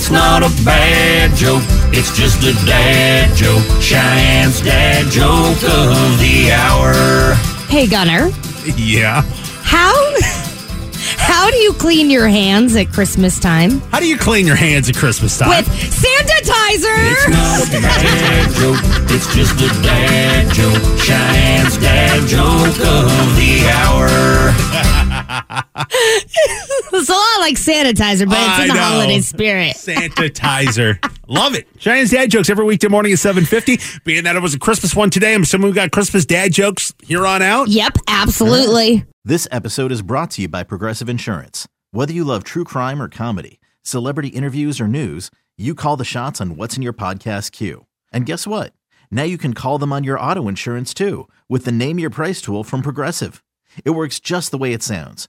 It's not a bad joke, it's just a dad joke. Cheyenne's dad joke of the hour. Hey, Gunner, Yeah. how how do you clean your hands at Christmas time How do you clean your hands at Christmas time? with sanitizer? It's not a bad joke, it's just a dad joke. Cheyenne's dad joke of the hour. It's a lot like sanitizer, but it's I in the know. holiday spirit. Sanitizer. Love it. Cheyenne's dad jokes every weekday morning at 7.50. Being that it was a Christmas one today, I'm assuming we got Christmas dad jokes here on out. Yep, absolutely. This episode is brought to you by Progressive Insurance. Whether you love true crime or comedy, celebrity interviews or news, you call the shots on what's in your podcast queue. And guess what? Now you can call them on your auto insurance too with the Name Your Price tool from Progressive. It works just the way it sounds.